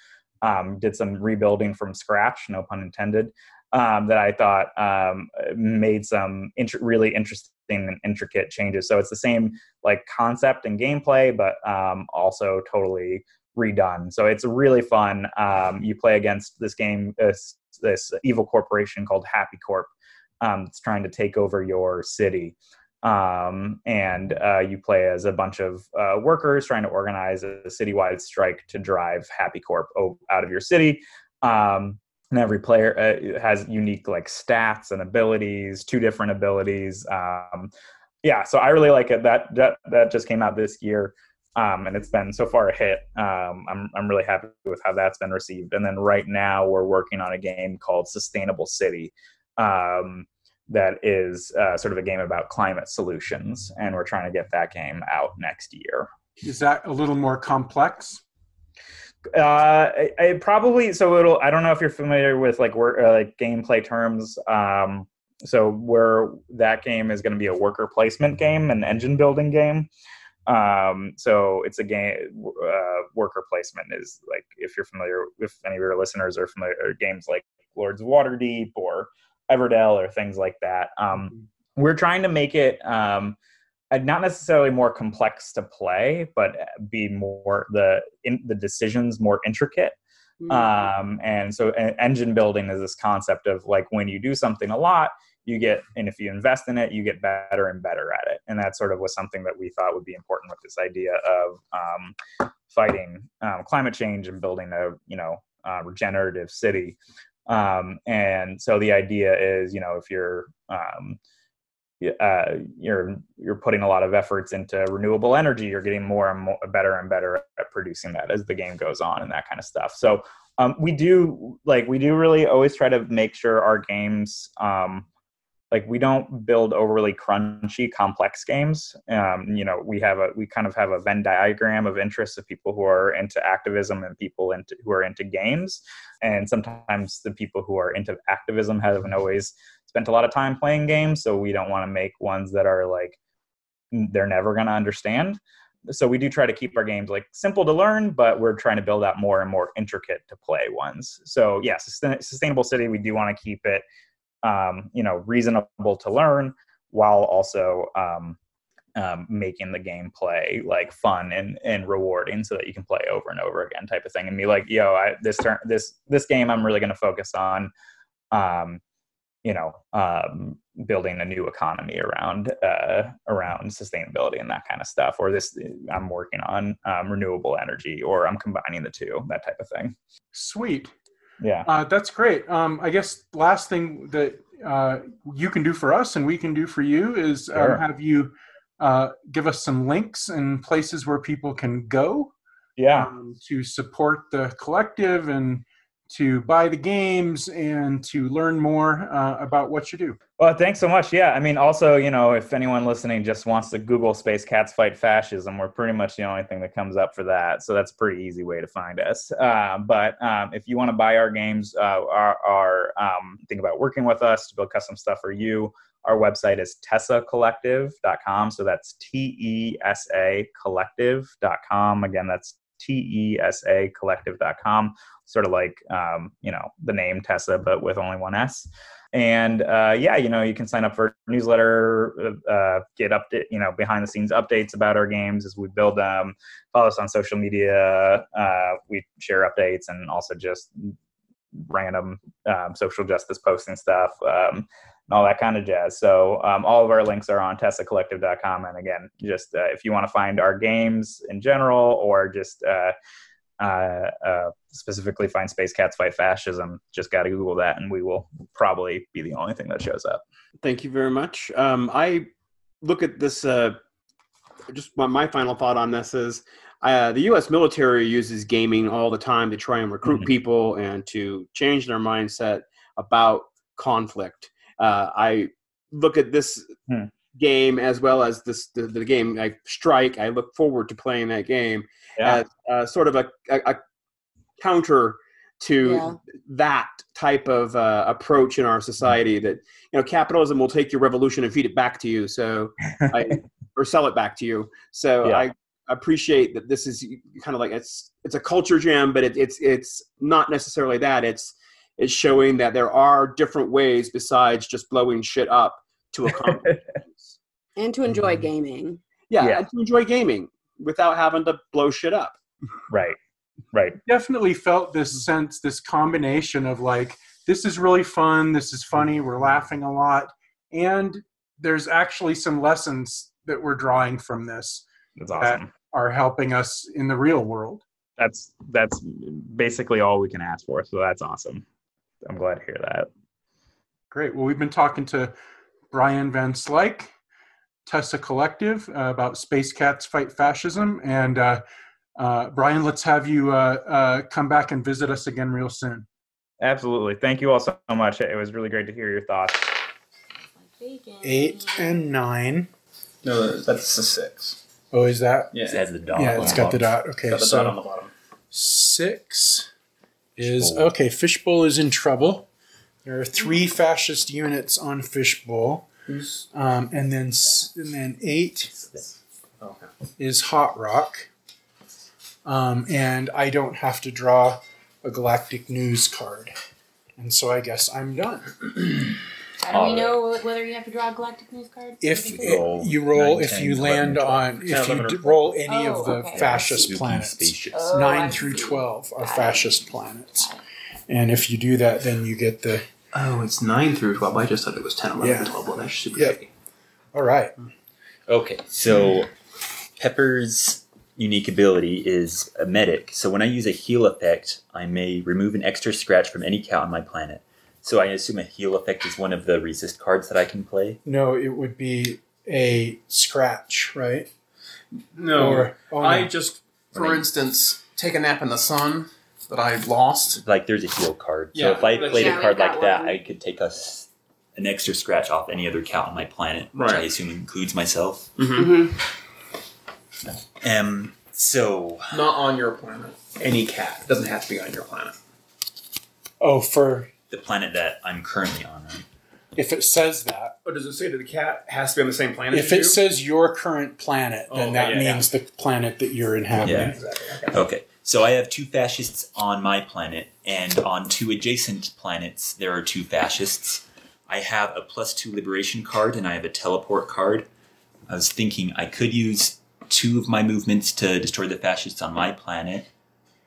um, did some rebuilding from scratch, no pun intended. Um, that I thought um, made some int- really interesting and intricate changes. So it's the same like concept and gameplay, but also totally redone. So it's really fun. Um, you play against this game, this, this evil corporation called Happy Corp, um, it's trying to take over your city. Um, and uh, you play as a bunch of uh, workers trying to organize a citywide strike to drive Happy Corp out of your city. Um, and every player uh, has unique like stats and abilities, two different abilities. Um, yeah, so I really like it. That that that just came out this year. Um, and it's been so far a hit. Um, I'm I'm really happy with how that's been received. And then right now we're working on a game called Sustainable City, um, that is uh, sort of a game about climate solutions, and we're trying to get that game out next year. Is that a little more complex? Uh, I, I probably so it'll. I don't know if you're familiar with like work uh, like gameplay terms. Um, so where that game is going to be a worker placement game, an engine building game. Um, so it's a game. Uh, worker placement is like if you're familiar, if any of your listeners are familiar, games like Lords of Waterdeep or Everdell or things like that. Um, mm-hmm. we're trying to make it um, not necessarily more complex to play, but be more the in, the decisions more intricate. Mm-hmm. Um, and so, engine building is this concept of like when you do something a lot, you get, and if you invest in it, you get better and better at it. And that sort of was something that we thought would be important with this idea of um, fighting um, climate change and building a you know uh, regenerative city. Um, and so the idea is, you know, if you're um, uh, you're you're putting a lot of efforts into renewable energy, you're getting more and more better and better at producing that as the game goes on and that kind of stuff. So um, we do like we do really always try to make sure our games um, like we don't build overly crunchy complex games. Um, you know we have a we kind of have a venn diagram of interests of people who are into activism and people into who are into games. And sometimes the people who are into activism haven't always spent a lot of time playing games so we don't want to make ones that are like they're never going to understand. So we do try to keep our games like simple to learn but we're trying to build out more and more intricate to play ones. So yeah sustainable city we do want to keep it um, you know reasonable to learn while also um, um, making the gameplay like fun and, and rewarding so that you can play over and over again type of thing and be like yo I, this turn this this game i'm really going to focus on um, you know um, building a new economy around uh, around sustainability and that kind of stuff or this i'm working on um, renewable energy or i'm combining the two that type of thing. Sweet Yeah. Uh, that's great. Um, I guess last thing that uh, you can do for us and we can do for you is sure. um, have you uh, give us some links and places where people can go. Yeah. Um, to support the collective and to buy the games and to learn more uh, about what you do. Well, thanks so much. Yeah, I mean, also, you know, if anyone listening just wants to Google Space Cats Fight Fascism, we're pretty much the only thing that comes up for that. So that's a pretty easy way to find us. Uh, but um, if you want to buy our games, uh, our, our um, think about working with us to build custom stuff for you, our website is tesacollective.com. So that's T E S A collective.com. Again, that's T E S A collective.com sort of like um, you know the name Tessa, but with only one S. And uh, yeah, you know, you can sign up for newsletter, uh, get update, you know, behind the scenes updates about our games as we build them. Follow us on social media. Uh, we share updates and also just random um, social justice posts and stuff. Um, and all that kind of jazz. So um, all of our links are on tesacollective.com. And again, just uh, if you want to find our games in general or just uh, uh, uh, specifically find Space Cats Fight Fascism, just got to Google that, and we will probably be the only thing that shows up. Thank you very much. Um, I look at this. Uh, just my, my, final thought on this is uh, the U.S. military uses gaming all the time to try and recruit mm-hmm. people and to change their mindset about conflict. Uh, I look at this. Hmm game as well as this the, the game like Strike. I look forward to playing that game yeah. as uh, sort of a, a, a counter to yeah. that type of uh, approach in our society that you know capitalism will take your revolution and feed it back to you so I, <laughs> or sell it back to you so yeah. i appreciate that this is kind of like it's it's a culture jam but it, it's it's not necessarily that it's it's showing that there are different ways besides just blowing shit up to <laughs> accomplish and to enjoy mm-hmm. gaming. Yeah, yeah. to enjoy gaming without having to blow shit up. Right. Right. Definitely felt this sense, this combination of like, this is really fun, this is funny, we're laughing a lot, and there's actually some lessons that we're drawing from this that's awesome. that are helping us in the real world. That's that's basically all we can ask for. So that's awesome. I'm glad to hear that. Great. Well, we've been talking to Brian Van Slyke, TESA Collective uh, about Space Cats Fight Fascism. And uh, uh, Brian, let's have you uh, uh, come back and visit us again real soon. Absolutely. Thank you all so much. It was really great to hear your thoughts. Eight and nine. No, that's a six. Oh, is that? Yeah, it has the dot. Yeah, it's got the dot. Okay, got the so dot on the bottom. six is Fishbowl. okay. Fishbowl is in trouble. There are three fascist units on Fishbowl. Um, and then and then eight is Hot Rock. Um, and I don't have to draw a Galactic News card. And so I guess I'm done. <clears throat> How do we know whether you have to draw a Galactic News card? If it, you roll, nine, if 10, you 11, land 12. on, if you d- roll any oh, of the okay. fascist planets, oh, nine through twelve are Got fascist it. planets, and if you do that, then you get the Oh, it's 9 through 12. I just thought it was 10, 11, yeah. 12. Well, that's super yep. tricky. All right. Okay, so Pepper's unique ability is a medic. So when I use a heal effect, I may remove an extra scratch from any count on my planet. So I assume a heal effect is one of the resist cards that I can play? No, it would be a scratch, right? No. Or, oh, no. I just, for instance, take a nap in the sun that I lost. Like there's a heal card. Yeah, so if I played yeah, a card like that, I could take us an extra scratch off any other count on my planet, which right. I assume includes myself. Mm-hmm. Mm-hmm. Um. So not on your planet. Any cat it doesn't have to be on your planet. Oh, for the planet that I'm currently on. Right? If it says that, but does it say that the cat has to be on the same planet? If it you? says your current planet, then oh, that yeah, means yeah. the planet that you're inhabiting. Yeah. Exactly. Okay. okay. So I have two fascists on my planet, and on two adjacent planets, there are two fascists. I have a plus two liberation card, and I have a teleport card. I was thinking I could use two of my movements to destroy the fascists on my planet.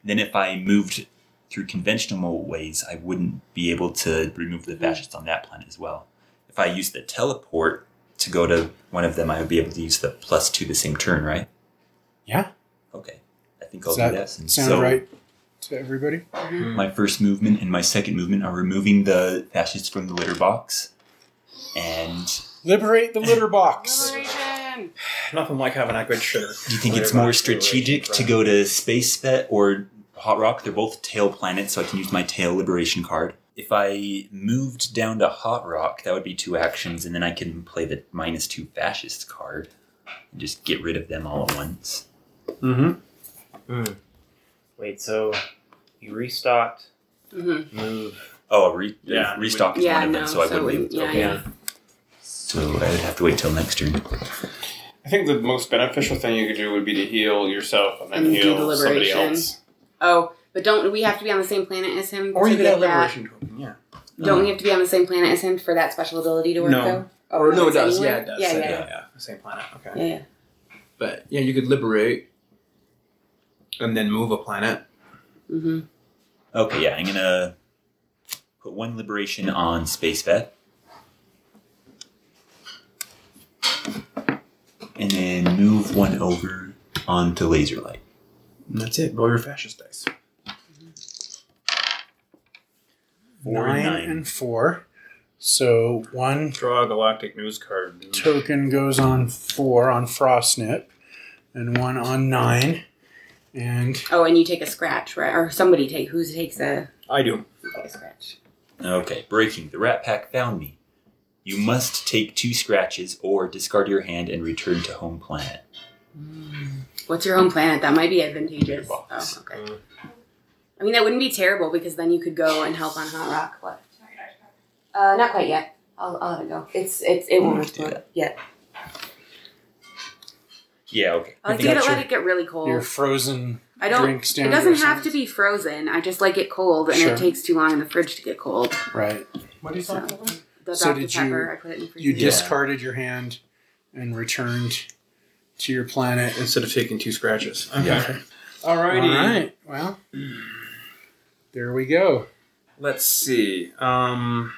Then, if I moved through conventional ways, I wouldn't be able to remove the fascists on that planet as well. If I use the teleport to go to one of them, I would be able to use the plus two the same turn, right? Yeah. Okay I think I'll do that. Sound so, right? to everybody. Mm-hmm. My first movement and my second movement are removing the fascists from the litter box, and liberate the litter box. <sighs> Nothing like having a good shitter. Do you think it's more strategic to go to Space Vet or Hot Rock? They're both tail planets, so I can use my tail liberation card. If I moved down to Hot Rock, that would be two actions, and then I can play the minus two fascist card and just get rid of them all at once. Mm-hmm. Mm. Wait, so you restocked, Mhm. move. Oh, re- Yeah, restock is Yeah, one of them, no, so I so wouldn't. we- yeah, okay. yeah. So I would have to wait till next turn. I think the most beneficial thing you could do would be to heal yourself and then And do heal somebody else. Oh, but don't we have to be on the same planet as him? Or to you could get have that? liberation token, yeah. Don't we have to be on the same planet as him for that special ability to work No. though? Oh, or no, it it's does. anywhere? Yeah, it does. Yeah, yeah, yeah. yeah, yeah. Same planet. Okay. Yeah, yeah. But yeah, you could liberate and then move a planet. Mm-hmm. Okay, yeah, I'm gonna put one liberation on Space Vet. And then move one over onto Laser Light. And that's it. Roll your fascist dice. Four nine, and nine. and four. So one Draw a galactic news card. dude. token goes on four on Frostnip, and one on nine. And Oh, and you take a scratch, right? Or somebody take who takes a, I do. take a scratch. Okay, breaking. The Rat Pack found me. You must take two scratches or discard your hand and return to home planet. Hmm. What's your home planet? That might be advantageous. Oh, okay. I mean, that wouldn't be terrible because then you could go and help on Hot Rock. What? Uh, not quite yet. I'll, I'll let it go. It's it's it won't explode yet. Yeah, okay. I like to get it, that's let it get really cold. your frozen I don't. drink It doesn't have to be frozen. I just like it cold, and Sure. it takes too long in the fridge to get cold. Right. What are you talking about? The So Dr. did you- I put it in the freezer. You discarded your hand and returned to your planet. Instead of taking two scratches. Okay. Yeah. Alrighty. All right. Well, there we go. Let's see. Um,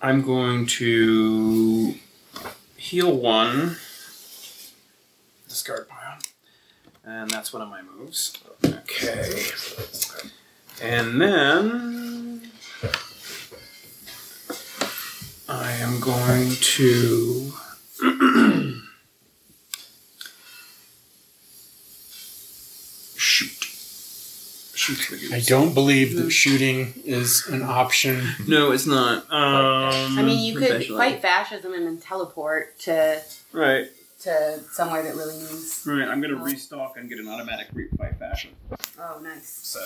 I'm going to heal one. Discard pile. And that's one of my moves. Okay. And then I am going to <clears throat> shoot. Shoot I don't believe that shooting is an option. No, it's not. Um, I mean, you could fight fascism and then teleport to Right. to somewhere that really needs. Right. I'm gonna restock and get an automatic re- fight fascism. Oh, nice. So,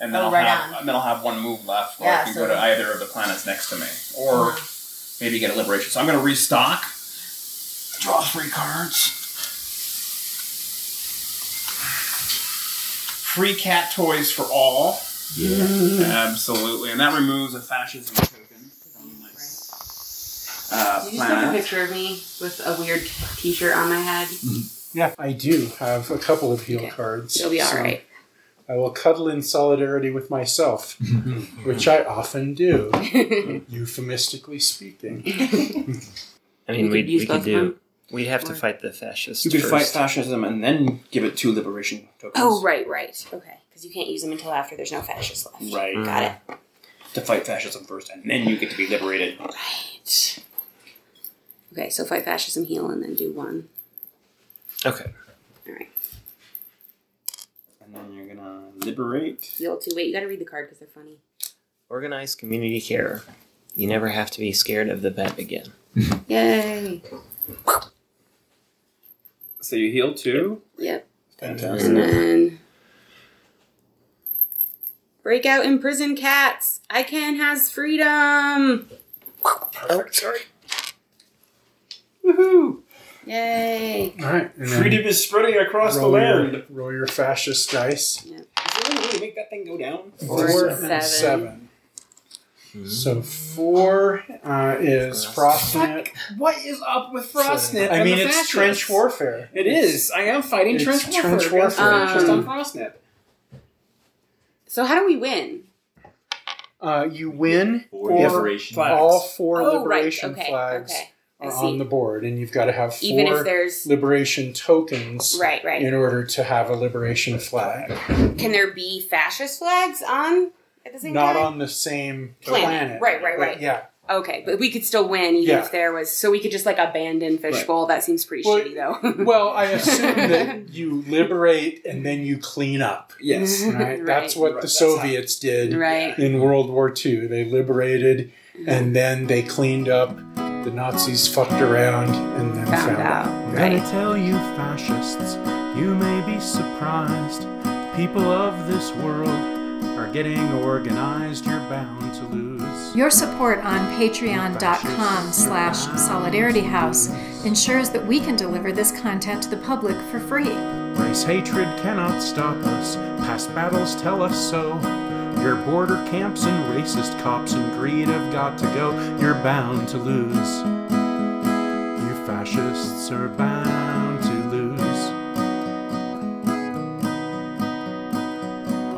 and then Oh, I'll right have on. and then I'll have one move left where Yeah, I can so- go to either of the planets next to me, or Uh-huh. Maybe get a liberation. So I'm gonna restock. Draw three cards. Free cat toys for all. Yeah. Absolutely, and that removes a fascism token. Uh, Did you just take a planet. picture of me with a weird T-shirt on my head? Yeah, I do have a couple of heal cards. You'll be all right. I will cuddle in solidarity with myself, <laughs> which I often do, <laughs> euphemistically speaking. I mean, You we could use we could do. We'd have to fight the fascists. You could fight fascism and then give it two liberation tokens. Oh, right, right. Okay, because you can't use them until after there's no fascists left. Right. Got it. Mm-hmm. To fight fascism first, and then you get to be liberated. Right. Okay, so fight fascism, heal, and then do one. Okay. All right. And you're gonna liberate. Heal two. Wait, you got to read the card because they're funny. Organized community care. You never have to be scared of the vet again. <laughs> Yay! So you heal two. Yep. Fantastic. And then break out imprison cats. I can has freedom. Oh, sorry. Woohoo! Yay! All right, and Freedom is spreading across the land. Your, roll your fascist dice. Is there any way to make that thing go down? Four, Four and and seven. seven. So four uh, is Frostnip. What is up with Frostnip? I mean, the it's fascists? trench warfare. It is. I am fighting It's trench warfare. trench against warfare. fascists on Um, Frostnip. So how do we win? Uh, you win Four or liberation all flags. four oh, liberation right. Okay. flags Okay. Are on the board, and you've got to have four even if there's liberation tokens, right, right, in order to have a liberation flag. Can there be fascist flags on at the same Not time? on the same planet. planet. Right, right, but right. Yeah. Okay, but we could still win even Yeah. if there was. So we could just like abandon Fishbowl. That seems pretty Well, shitty, though. <laughs> Well, I assume that you liberate and then you clean up. Yes. Right? <laughs> Right. That's what Right, the that's how- Soviets did Right. in World War II. They liberated and then they cleaned up. The Nazis fucked around and then Found found, out. out. Gotta tell you, fascists, you may be surprised. People of this world are getting organized. You're bound to lose. Your support on patreon.com slash solidarityhouse ensures that we can deliver this content to the public for free. Race hatred cannot stop us. Past battles tell us so. Your border camps and racist cops and greed have got to go. You're bound to lose. You fascists are bound to lose.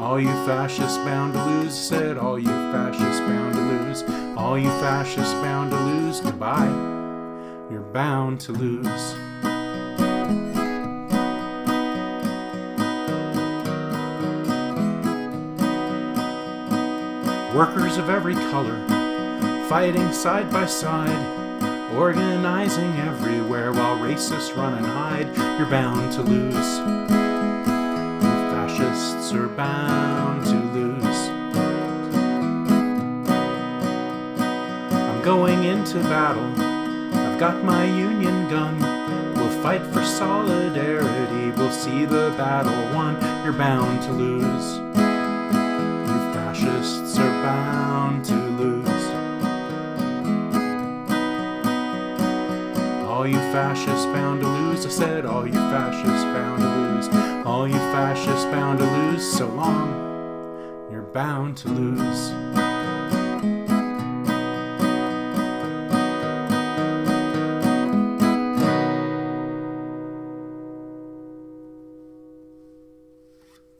All you fascists bound to lose, said all you fascists bound to lose. All you fascists bound to lose, goodbye. You're bound to lose. Workers of every color, fighting side by side, organizing everywhere while racists run and hide. You're bound to lose. Fascists are bound to lose. I'm going into battle. I've got my union gun. We'll fight for solidarity. We'll see the battle won. You're bound to lose. Are bound to lose. All you fascists bound to lose. I said, all you fascists bound to lose. All you fascists bound to lose. So long, you're bound to lose.